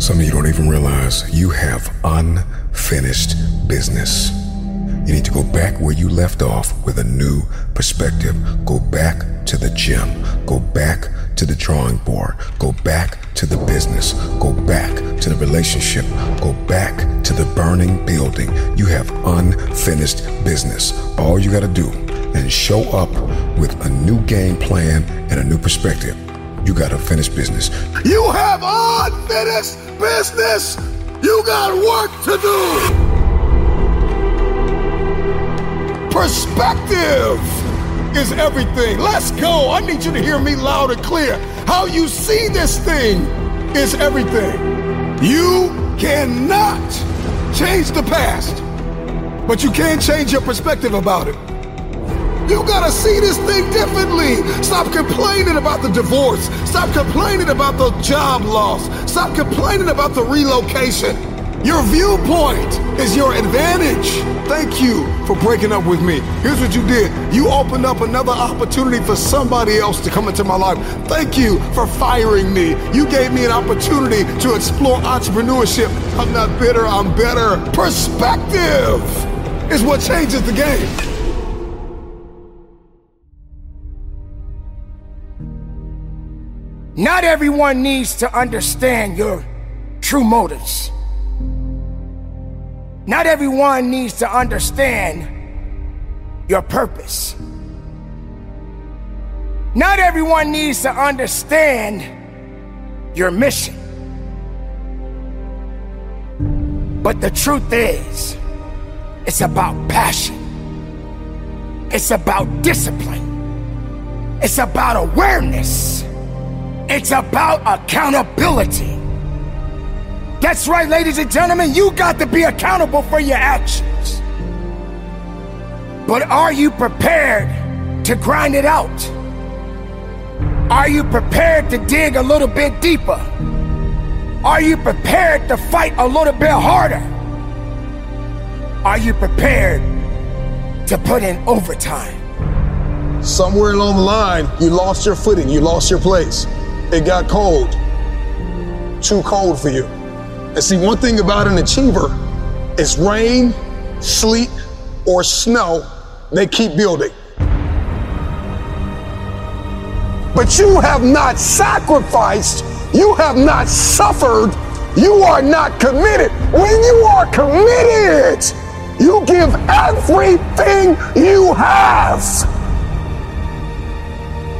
Some of you don't even realize you have unfinished business. You need to go back where you left off with a new perspective. Go back to the gym. Go back to the drawing board. Go back to the business. Go back to the relationship. Go back to the burning building. You have unfinished business. All you got to do is show up with a new game plan and a new perspective. You got unfinished business. You have unfinished business. You got work to do. Perspective is everything. Let's go. I need you to hear me loud and clear. How you see this thing is everything. You cannot change the past, but you can change your perspective about it. You gotta see this thing differently. Stop complaining about the divorce. Stop complaining about the job loss. Stop complaining about the relocation. Your viewpoint is your advantage. Thank you for breaking up with me. Here's what you did you opened up another opportunity for somebody else to come into my life. Thank you for firing me. You gave me an opportunity to explore entrepreneurship. I'm not bitter, I'm better. Perspective is what changes the game. Not everyone needs to understand your true motives. Not everyone needs to understand your purpose. Not everyone needs to understand your mission. But the truth is, it's about passion. It's about discipline. It's about awareness. It's about accountability. That's right, ladies and gentlemen, you got to be accountable for your actions. But are you prepared to grind it out? Are you prepared to dig a little bit deeper? Are you prepared to fight a little bit harder? Are you prepared to put in overtime? Somewhere along the line, you lost your footing, you lost your place. It got cold. Too cold for you. And see, one thing about an achiever is rain, sleet, or snow, they keep building. But you have not sacrificed, you have not suffered, you are not committed. When you are committed, you give everything you have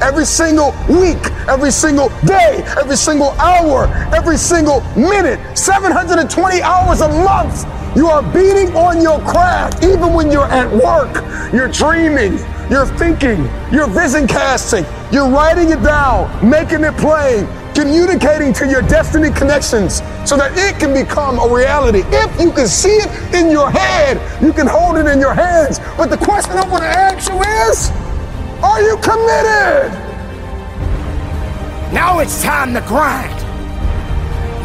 every single week, every single day, every single hour, every single minute, 720 hours a month. You are beating on your craft even when you're at work. You're dreaming, you're thinking, you're vision casting, you're writing it down, making it plain, communicating to your destiny connections so that it can become a reality. If you can see it in your head, you can hold it in your hands. But the question I want to ask you is, are you committed? Now it's time to grind.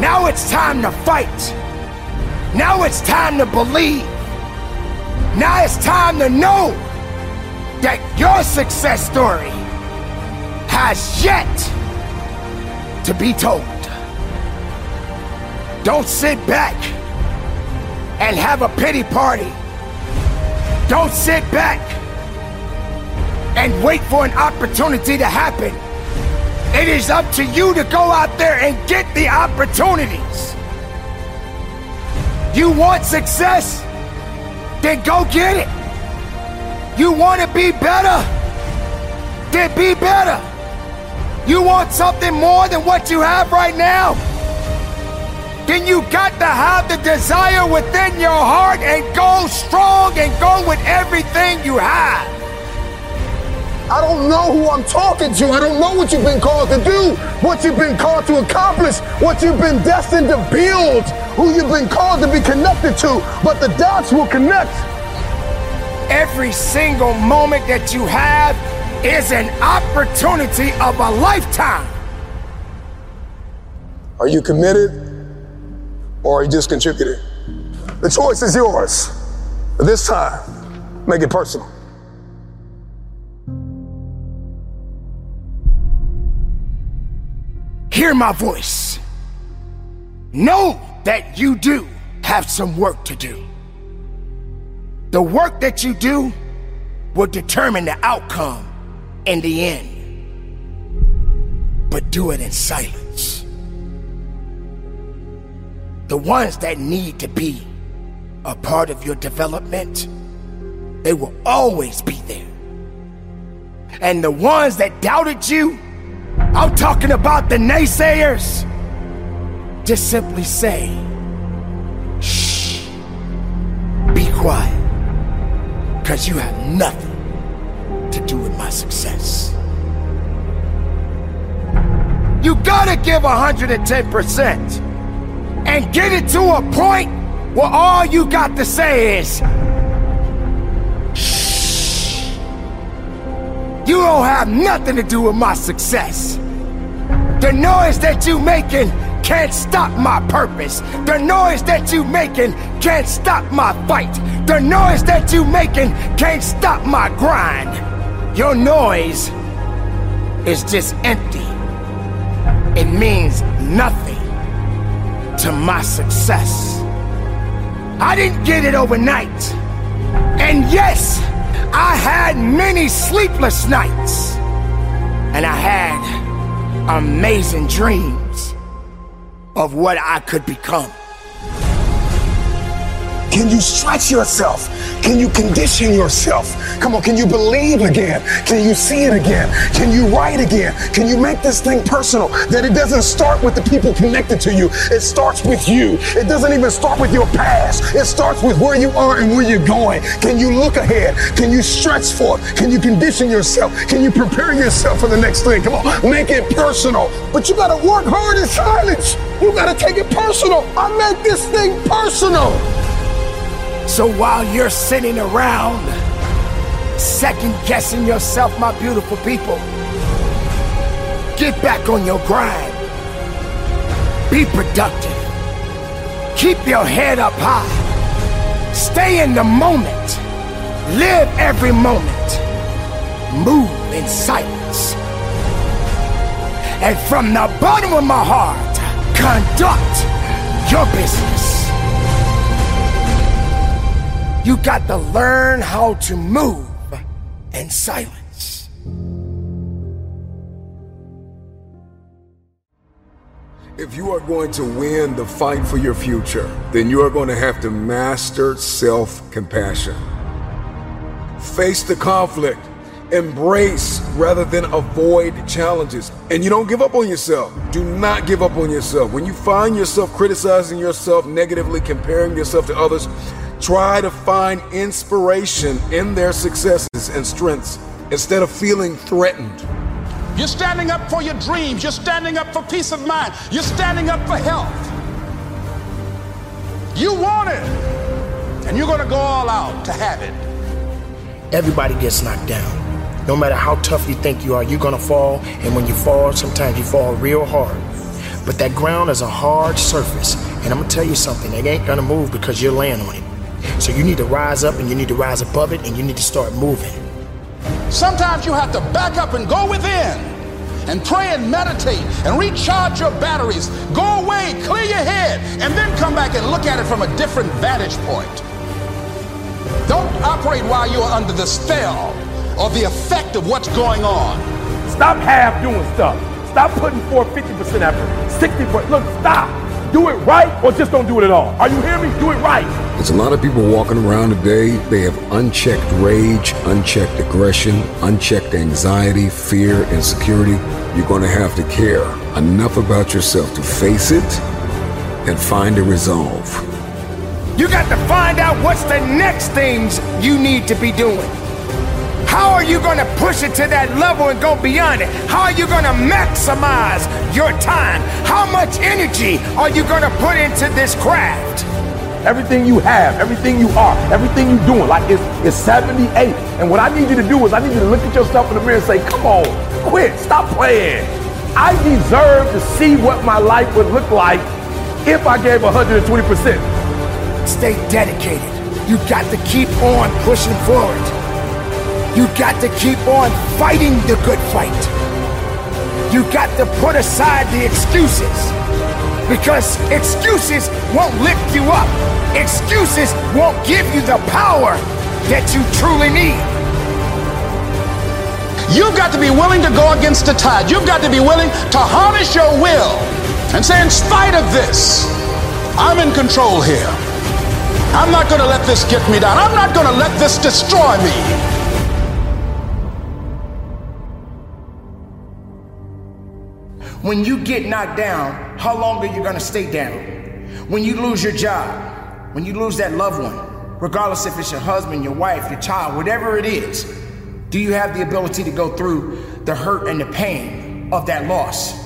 Now it's time to fight. Now it's time to believe. Now it's time to know that your success story has yet to be told. Don't sit back and have a pity party. Don't sit back and wait for an opportunity to happen. It is up to you to go out there and get the opportunities. You want success? Then go get it. You want to be better? Then be better. You want something more than what you have right now? Then you got to have the desire within your heart and go strong and go with everything you have. I don't know who I'm talking to. I don't know what you've been called to do, what you've been called to accomplish, what you've been destined to build, who you've been called to be connected to, but the dots will connect. Every single moment that you have is an opportunity of a lifetime. Are you committed or are you just contributing? The choice is yours. This time, make it personal. Hear my voice. Know that you do have some work to do. The work that you do will determine the outcome in the end. But do it in silence. The ones that need to be a part of your development, they will always be there. And the ones that doubted you, I'm talking about the naysayers, just simply say, shh, be quiet, because you have nothing to do with my success. You gotta give 110% and get it to a point where all you got to say is, You don't have nothing to do with my success. The noise that you making can't stop my purpose. The noise that you making can't stop my fight. The noise that you making can't stop my grind. Your noise is just empty. It means nothing to my success. I didn't get it overnight. And yes, I had many sleepless nights. And I had amazing dreams of what I could become. Can you stretch yourself? Can you condition yourself? Come on, can you believe again? Can you see it again? Can you write again? Can you make this thing personal? That it doesn't start with the people connected to you, it starts with you. It doesn't even start with your past, it starts with where you are and where you're going. Can you look ahead? Can you stretch for it? Can you condition yourself? Can you prepare yourself for the next thing? Come on, make it personal. But you gotta work hard in silence. You gotta take it personal. I make this thing personal. So while you're sitting around second guessing yourself, my beautiful people, get back on your grind. Be productive. Keep your head up high. Stay in the moment. Live every moment. Move in silence. And from the bottom of my heart, conduct your business. You got to learn how to move in silence. If you are going to win the fight for your future, then you are going to have to master self compassion. Face the conflict, embrace rather than avoid challenges. And you don't give up on yourself. Do not give up on yourself. When you find yourself criticizing yourself negatively, comparing yourself to others, try to find inspiration in their successes and strengths instead of feeling threatened. You're standing up for your dreams. You're standing up for peace of mind. You're standing up for health. You want it. And you're going to go all out to have it. Everybody gets knocked down. No matter how tough you think you are, you're going to fall. And when you fall, sometimes you fall real hard. But that ground is a hard surface. And I'm going to tell you something, it ain't going to move because you're laying on it. So you need to rise up and you need to rise above it and you need to start moving. Sometimes you have to back up and go within and pray and meditate and recharge your batteries. Go away, clear your head, and then come back and look at it from a different vantage point. Don't operate while you're under the spell or the effect of what's going on. Stop half doing stuff. Stop putting forth 50% effort, 60%. Look, stop. Do it right or just don't do it at all. Are you hearing me? Do it right. There's a lot of people walking around today. They have unchecked rage, unchecked aggression, unchecked anxiety, fear, insecurity. You're going to have to care enough about yourself to face it and find a resolve. You got to find out what's the next things you need to be doing. How are you going to push it to that level and go beyond it? How are you going to maximize your time? How much energy are you going to put into this craft? Everything you have, everything you are, everything you're doing, like it's, it's 78. And what I need you to do is I need you to look at yourself in the mirror and say, come on, quit, stop playing. I deserve to see what my life would look like if I gave 120%. Stay dedicated. You've got to keep on pushing forward. You got to keep on fighting the good fight. You got to put aside the excuses. Because excuses won't lift you up. Excuses won't give you the power that you truly need. You've got to be willing to go against the tide. You've got to be willing to harness your will and say, in spite of this, I'm in control here. I'm not going to let this get me down. I'm not going to let this destroy me. When you get knocked down, how long are you gonna stay down? When you lose your job, when you lose that loved one, regardless if it's your husband, your wife, your child, whatever it is, do you have the ability to go through the hurt and the pain of that loss?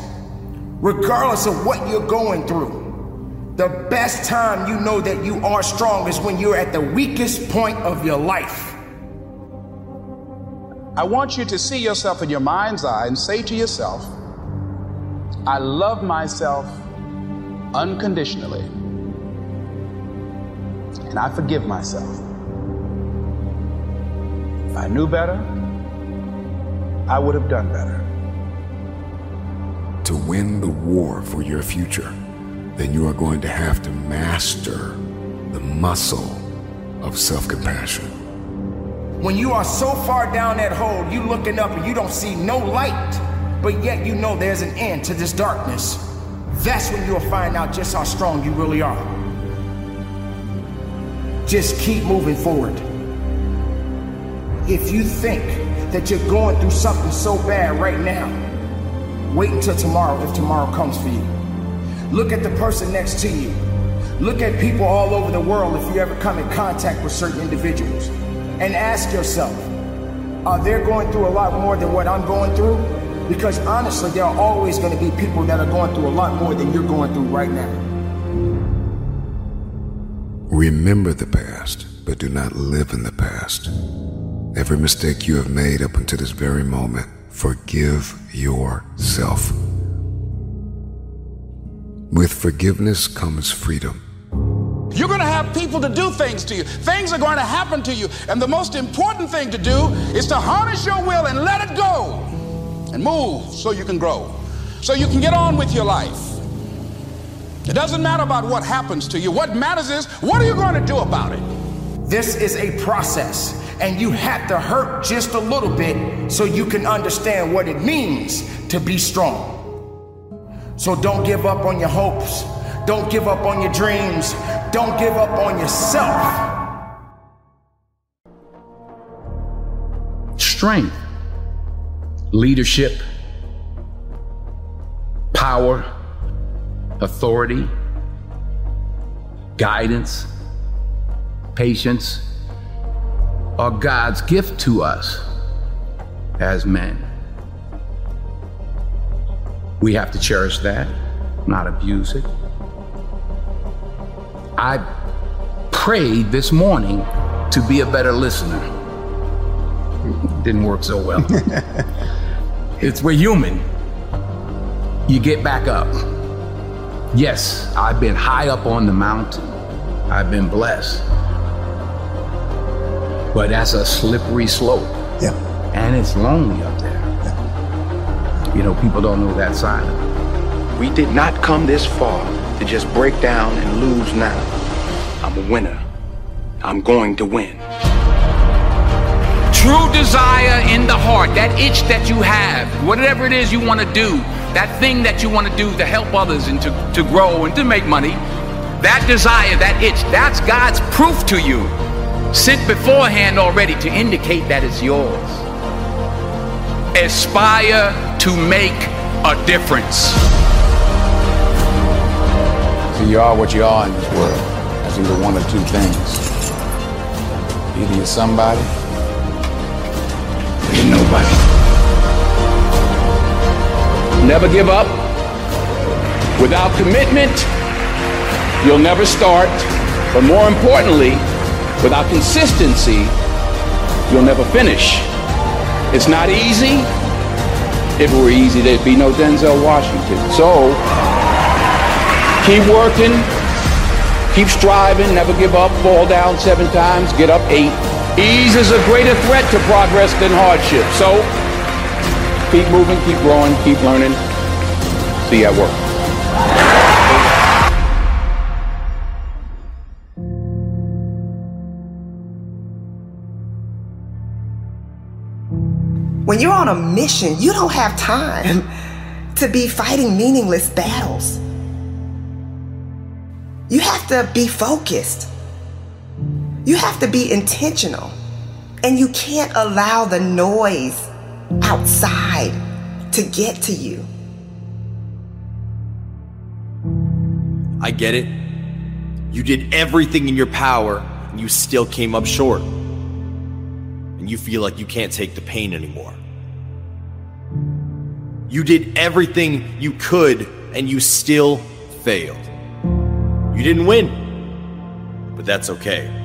Regardless of what you're going through, the best time you know that you are strong is when you're at the weakest point of your life. I want you to see yourself in your mind's eye and say to yourself, I love myself unconditionally. And I forgive myself. If I knew better, I would have done better. To win the war for your future, then you are going to have to master the muscle of self compassion. When you are so far down that hole, you looking up and you don't see no light but yet you know there's an end to this darkness, that's when you'll find out just how strong you really are. Just keep moving forward. If you think that you're going through something so bad right now, wait until tomorrow if tomorrow comes for you. Look at the person next to you. Look at people all over the world if you ever come in contact with certain individuals. And ask yourself, are they going through a lot more than what I'm going through? Because honestly, there are always going to be people that are going through a lot more than you're going through right now. Remember the past, but do not live in the past. Every mistake you have made up until this very moment, forgive yourself. With forgiveness comes freedom. You're going to have people to do things to you. Things are going to happen to you. And the most important thing to do is to harness your will and let it go and move so you can grow, so you can get on with your life. It doesn't matter about what happens to you. What matters is what are you going to do about it? This is a process, and you have to hurt just a little bit so you can understand what it means to be strong. So don't give up on your hopes. Don't give up on your dreams. Don't give up on yourself. Strength leadership, power, authority, guidance, patience are God's gift to us as men. We have to cherish that, not abuse it. I prayed this morning to be a better listener. Didn't work so well. It's we're human. You get back up. Yes, I've been high up on the mountain. I've been blessed. But that's a slippery slope. Yeah. And it's lonely up there. Yeah. You know, people don't know that side of it. We did not come this far to just break down and lose now. I'm a winner. I'm going to win. True desire in the heart, that itch that you have, whatever it is you want to do, that thing that you want to do to help others and to, to grow and to make money, that desire, that itch, that's God's proof to you. Sent beforehand already to indicate that it's yours. Aspire to make a difference. So you are what you are in this world. That's either one or two things. Either you're somebody Never give up. Without commitment, you'll never start. But more importantly, without consistency, you'll never finish. It's not easy. If it were easy, there'd be no Denzel Washington. So, keep working, keep striving, never give up, fall down seven times, get up eight. Ease is a greater threat to progress than hardship. So, keep moving, keep growing, keep learning. See you at work. When you're on a mission, you don't have time to be fighting meaningless battles. You have to be focused. You have to be intentional. And you can't allow the noise outside to get to you. I get it. You did everything in your power and you still came up short. And you feel like you can't take the pain anymore. You did everything you could and you still failed. You didn't win, but that's okay.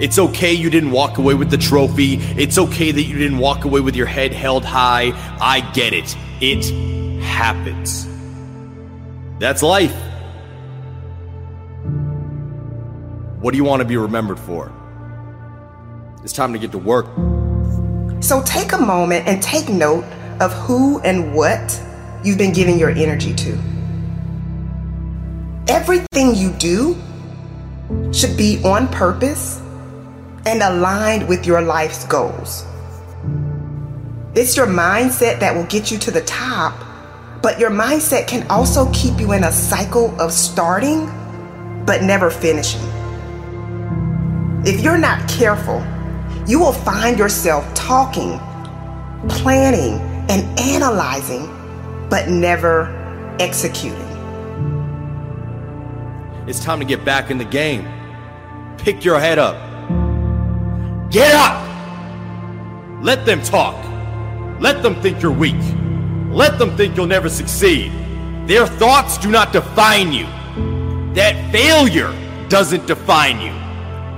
It's okay you didn't walk away with the trophy. It's okay that you didn't walk away with your head held high. I get it. It happens. That's life. What do you want to be remembered for? It's time to get to work. So take a moment and take note of who and what you've been giving your energy to. Everything you do should be on purpose and aligned with your life's goals. It's your mindset that will get you to the top, but your mindset can also keep you in a cycle of starting but never finishing. If you're not careful, you will find yourself talking, planning, and analyzing, but never executing. It's time to get back in the game. Pick your head up. Get up! Let them talk. Let them think you're weak. Let them think you'll never succeed. Their thoughts do not define you. That failure doesn't define you.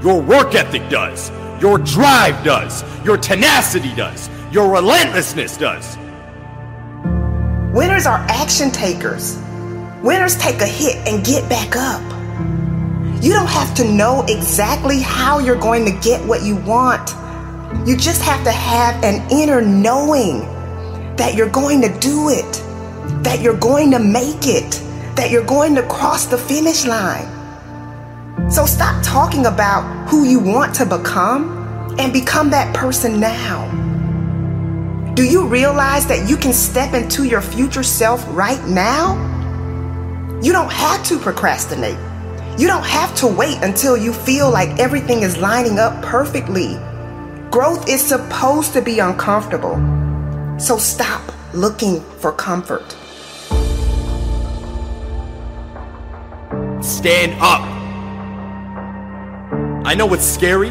Your work ethic does. Your drive does. Your tenacity does. Your relentlessness does. Winners are action takers. Winners take a hit and get back up. You don't have to know exactly how you're going to get what you want. You just have to have an inner knowing that you're going to do it, that you're going to make it, that you're going to cross the finish line. So stop talking about who you want to become and become that person now. Do you realize that you can step into your future self right now? You don't have to procrastinate. You don't have to wait until you feel like everything is lining up perfectly. Growth is supposed to be uncomfortable. So stop looking for comfort. Stand up. I know it's scary.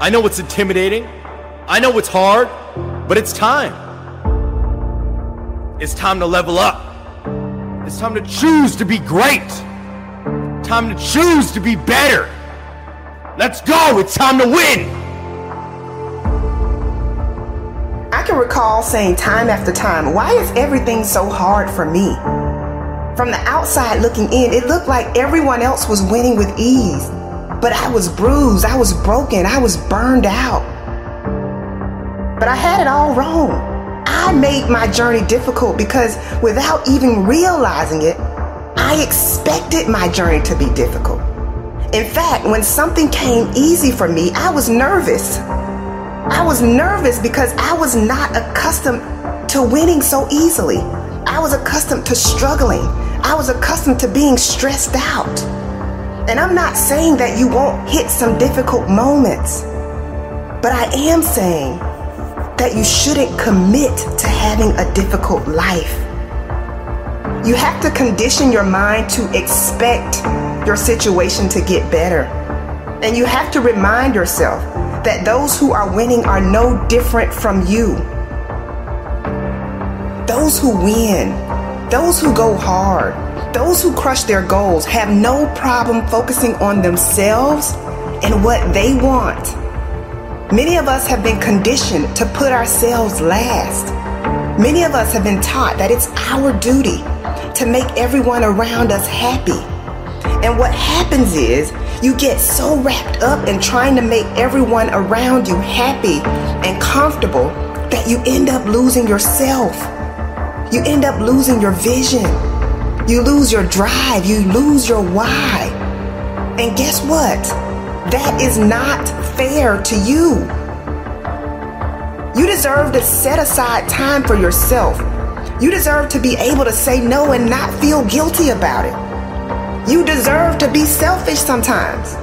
I know it's intimidating. I know it's hard, but it's time. It's time to level up. It's time to choose to be great. Time to choose to be better. Let's go. It's time to win. I can recall saying time after time, why is everything so hard for me? From the outside looking in, it looked like everyone else was winning with ease. But I was bruised, I was broken, I was burned out. But I had it all wrong. I made my journey difficult because without even realizing it, I expected my journey to be difficult. In fact, when something came easy for me, I was nervous. I was nervous because I was not accustomed to winning so easily. I was accustomed to struggling. I was accustomed to being stressed out. And I'm not saying that you won't hit some difficult moments, but I am saying that you shouldn't commit to having a difficult life. You have to condition your mind to expect your situation to get better. And you have to remind yourself that those who are winning are no different from you. Those who win, those who go hard, those who crush their goals have no problem focusing on themselves and what they want. Many of us have been conditioned to put ourselves last. Many of us have been taught that it's our duty to make everyone around us happy. And what happens is you get so wrapped up in trying to make everyone around you happy and comfortable that you end up losing yourself. You end up losing your vision. You lose your drive. You lose your why. And guess what? That is not fair to you. You deserve to set aside time for yourself. You deserve to be able to say no and not feel guilty about it. You deserve to be selfish sometimes.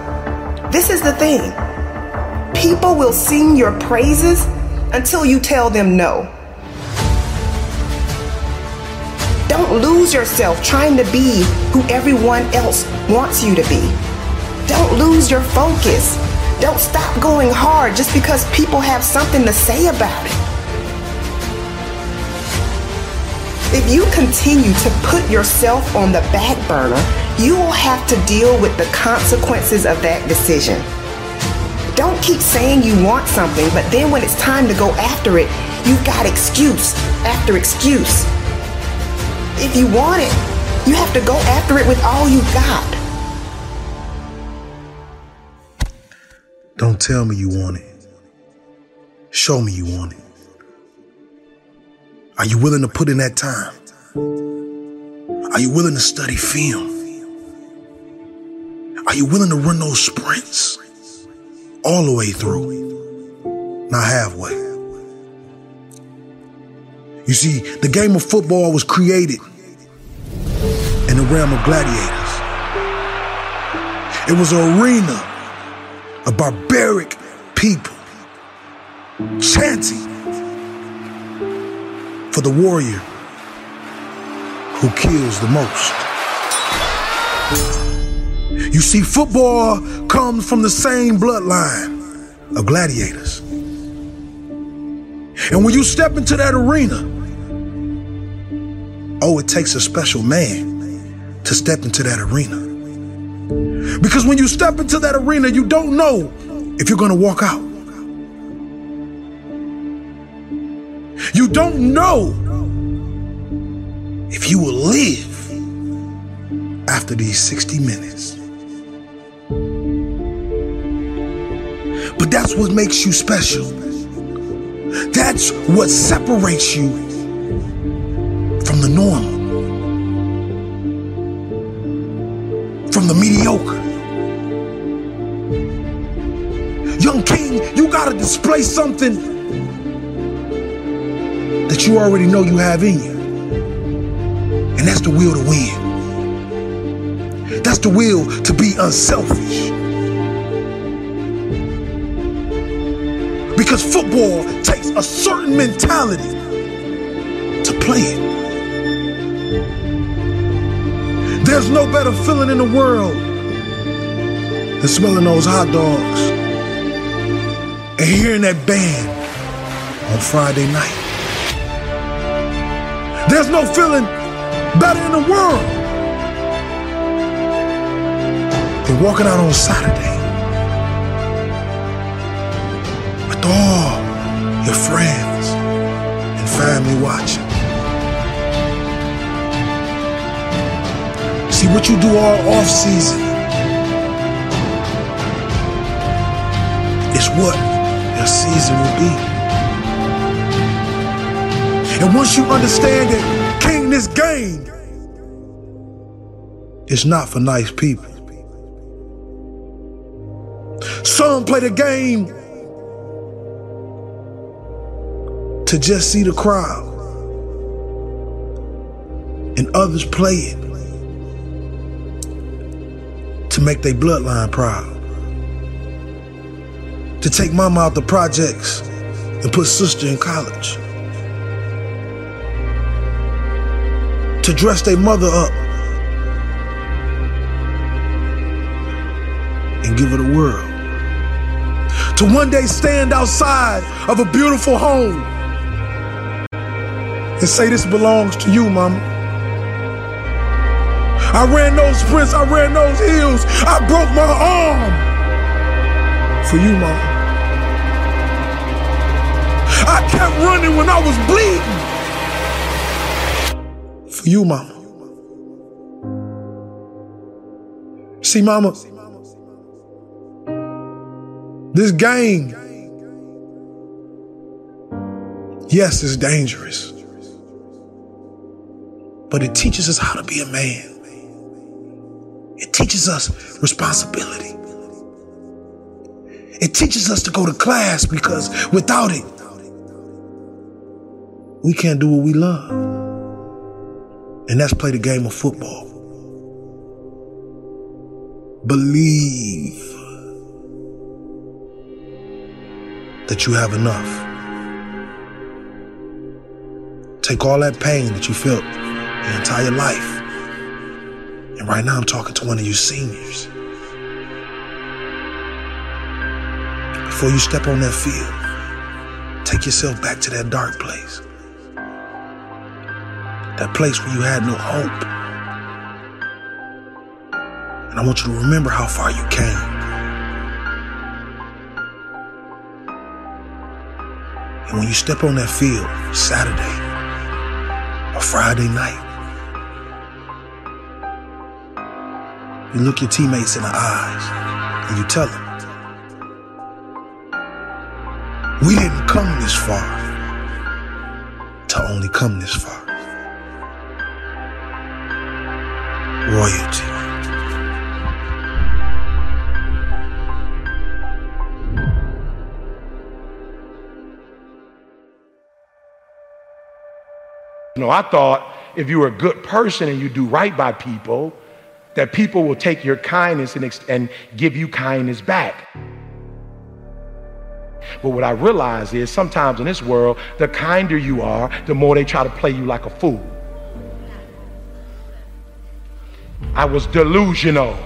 This is the thing people will sing your praises until you tell them no. Don't lose yourself trying to be who everyone else wants you to be. Don't lose your focus. Don't stop going hard just because people have something to say about it. If you continue to put yourself on the back burner, you will have to deal with the consequences of that decision. Don't keep saying you want something, but then when it's time to go after it, you've got excuse after excuse. If you want it, you have to go after it with all you've got. Don't tell me you want it. Show me you want it. Are you willing to put in that time? Are you willing to study film? Are you willing to run those sprints all the way through, not halfway? You see, the game of football was created in the realm of gladiators. It was an arena of barbaric people chanting for the warrior who kills the most. You see, football comes from the same bloodline of gladiators. And when you step into that arena, oh, it takes a special man to step into that arena. Because when you step into that arena, you don't know if you're going to walk out. Don't know if you will live after these 60 minutes. But that's what makes you special. That's what separates you from the normal, from the mediocre. Young King, you gotta display something you already know you have in you. And that's the will to win. That's the will to be unselfish. Because football takes a certain mentality to play it. There's no better feeling in the world than smelling those hot dogs and hearing that band on Friday night. There's no feeling better in the world than walking out on Saturday with all your friends and family watching. See what you do all off season is what your season will be. And once you understand that, King, this game it's not for nice people. Some play the game to just see the crowd, and others play it to make their bloodline proud. To take mama out the projects and put sister in college. To dress their mother up and give her the world. To one day stand outside of a beautiful home and say, This belongs to you, mama. I ran those sprints, I ran those hills, I broke my arm for you, mama. I kept running when I was bleeding for you, mama. See, mama, this game, yes, it's dangerous, but it teaches us how to be a man. It teaches us responsibility. It teaches us to go to class because without it, we can't do what we love. And that's play the game of football. Believe that you have enough. Take all that pain that you felt your entire life. And right now I'm talking to one of you seniors. Before you step on that field, take yourself back to that dark place. That place where you had no hope. And I want you to remember how far you came. And when you step on that field, Saturday or Friday night, you look your teammates in the eyes and you tell them, we didn't come this far to only come this far. Royalty. You know, I thought if you were a good person and you do right by people, that people will take your kindness and, ex- and give you kindness back. But what I realize is sometimes in this world, the kinder you are, the more they try to play you like a fool. I was delusional.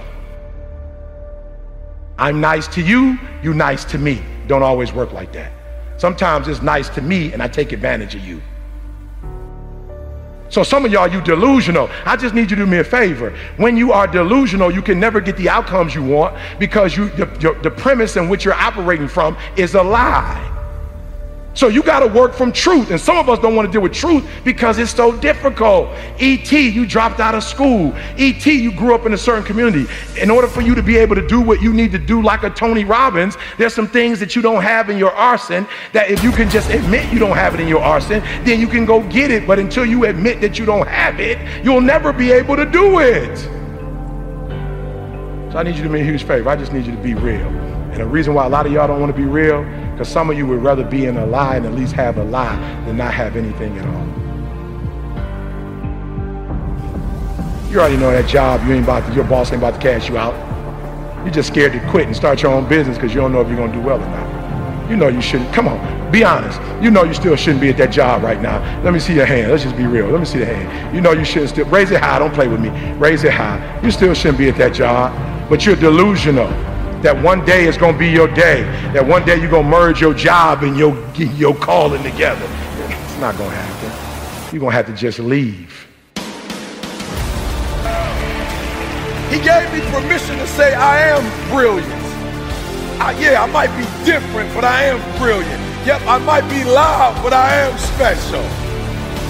I'm nice to you, you nice to me. Don't always work like that. Sometimes it's nice to me and I take advantage of you. So some of y'all, you delusional. I just need you to do me a favor. When you are delusional, you can never get the outcomes you want because you, the, your, the premise in which you're operating from is a lie. So you got to work from truth. And some of us don't want to deal with truth because it's so difficult. ET, you dropped out of school. ET, you grew up in a certain community. In order for you to be able to do what you need to do like a Tony Robbins, there's some things that you don't have in your arson that if you can just admit you don't have it in your arson, then you can go get it. But until you admit that you don't have it, you'll never be able to do it. So I need you to do me a huge favor. I just need you to be real. And the reason why a lot of y'all don't want to be real, because some of you would rather be in a lie and at least have a lie than not have anything at all. You already know that job, you ain't about to, your boss ain't about to cash you out. You're just scared to quit and start your own business because you don't know if you're going to do well or not. You know you shouldn't. Come on, be honest. You know you still shouldn't be at that job right now. Let me see your hand. Let's just be real. Let me see the hand. You know you shouldn't still. Raise it high. Don't play with me. Raise it high. You still shouldn't be at that job, but you're delusional that one day is going to be your day. That one day you're going to merge your job and your, your calling together. It's not going to happen. You're going to have to just leave. He gave me permission to say I am brilliant. I, yeah, I might be different, but I am brilliant. Yep, I might be loud, but I am special.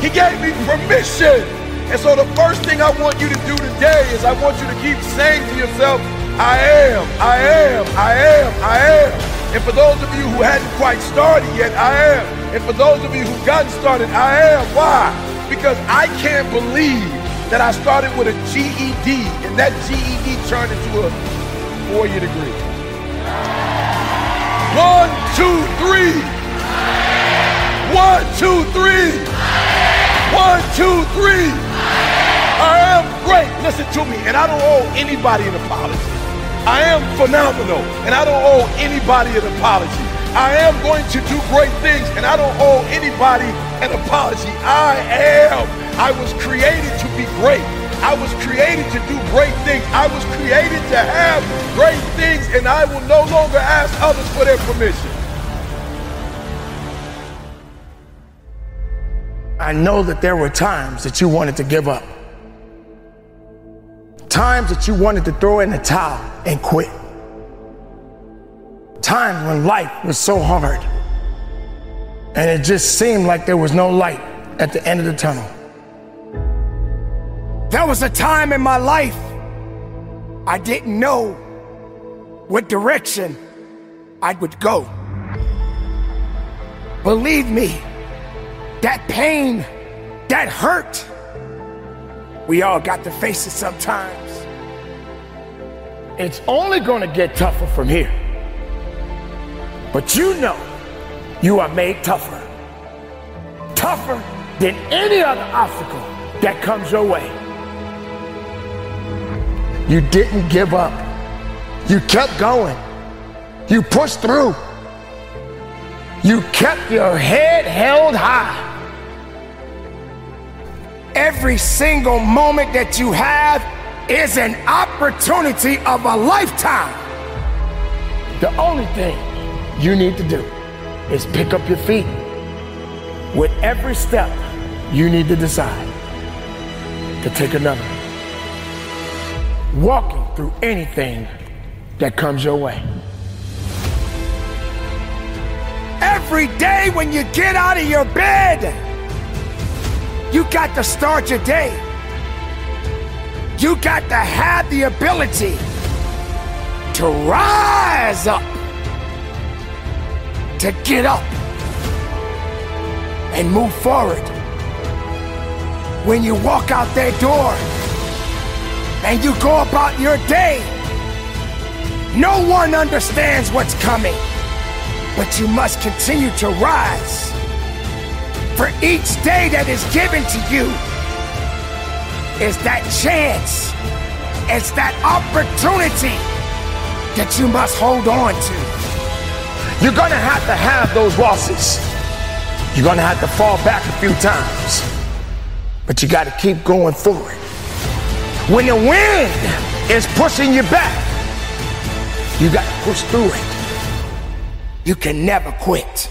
He gave me permission. And so the first thing I want you to do today is I want you to keep saying to yourself, I am, I am, I am, I am. And for those of you who hadn't quite started yet, I am. And for those of you who've gotten started, I am. Why? Because I can't believe that I started with a GED and that GED turned into a four-year degree. One, two, three. One, two, three. One, two, three. I am great. Listen to me. And I don't owe anybody an apology. I am phenomenal. And I don't owe anybody an apology. I am going to do great things. And I don't owe anybody an apology. I am. I was created to be great. I was created to do great things. I was created to have great things. And I will no longer ask others for their permission. I know that there were times that you wanted to give up. Times that you wanted to throw in the towel and quit. Times when life was so hard and it just seemed like there was no light at the end of the tunnel. There was a time in my life I didn't know what direction I would go. Believe me, that pain, that hurt, we all got to face it sometimes. It's only going to get tougher from here. But you know you are made tougher. Tougher than any other obstacle that comes your way. You didn't give up. You kept going. You pushed through. You kept your head held high. Every single moment that you have is an opportunity of a lifetime. The only thing you need to do is pick up your feet. With every step, you need to decide to take another. Walking through anything that comes your way. Every day when you get out of your bed, you got to start your day. You got to have the ability to rise up, to get up and move forward. When you walk out that door and you go about your day, no one understands what's coming, but you must continue to rise. For each day that is given to you is that chance, it's that opportunity that you must hold on to. You're gonna have to have those losses. You're gonna have to fall back a few times, but you gotta keep going through it. When the wind is pushing you back, you gotta push through it. You can never quit.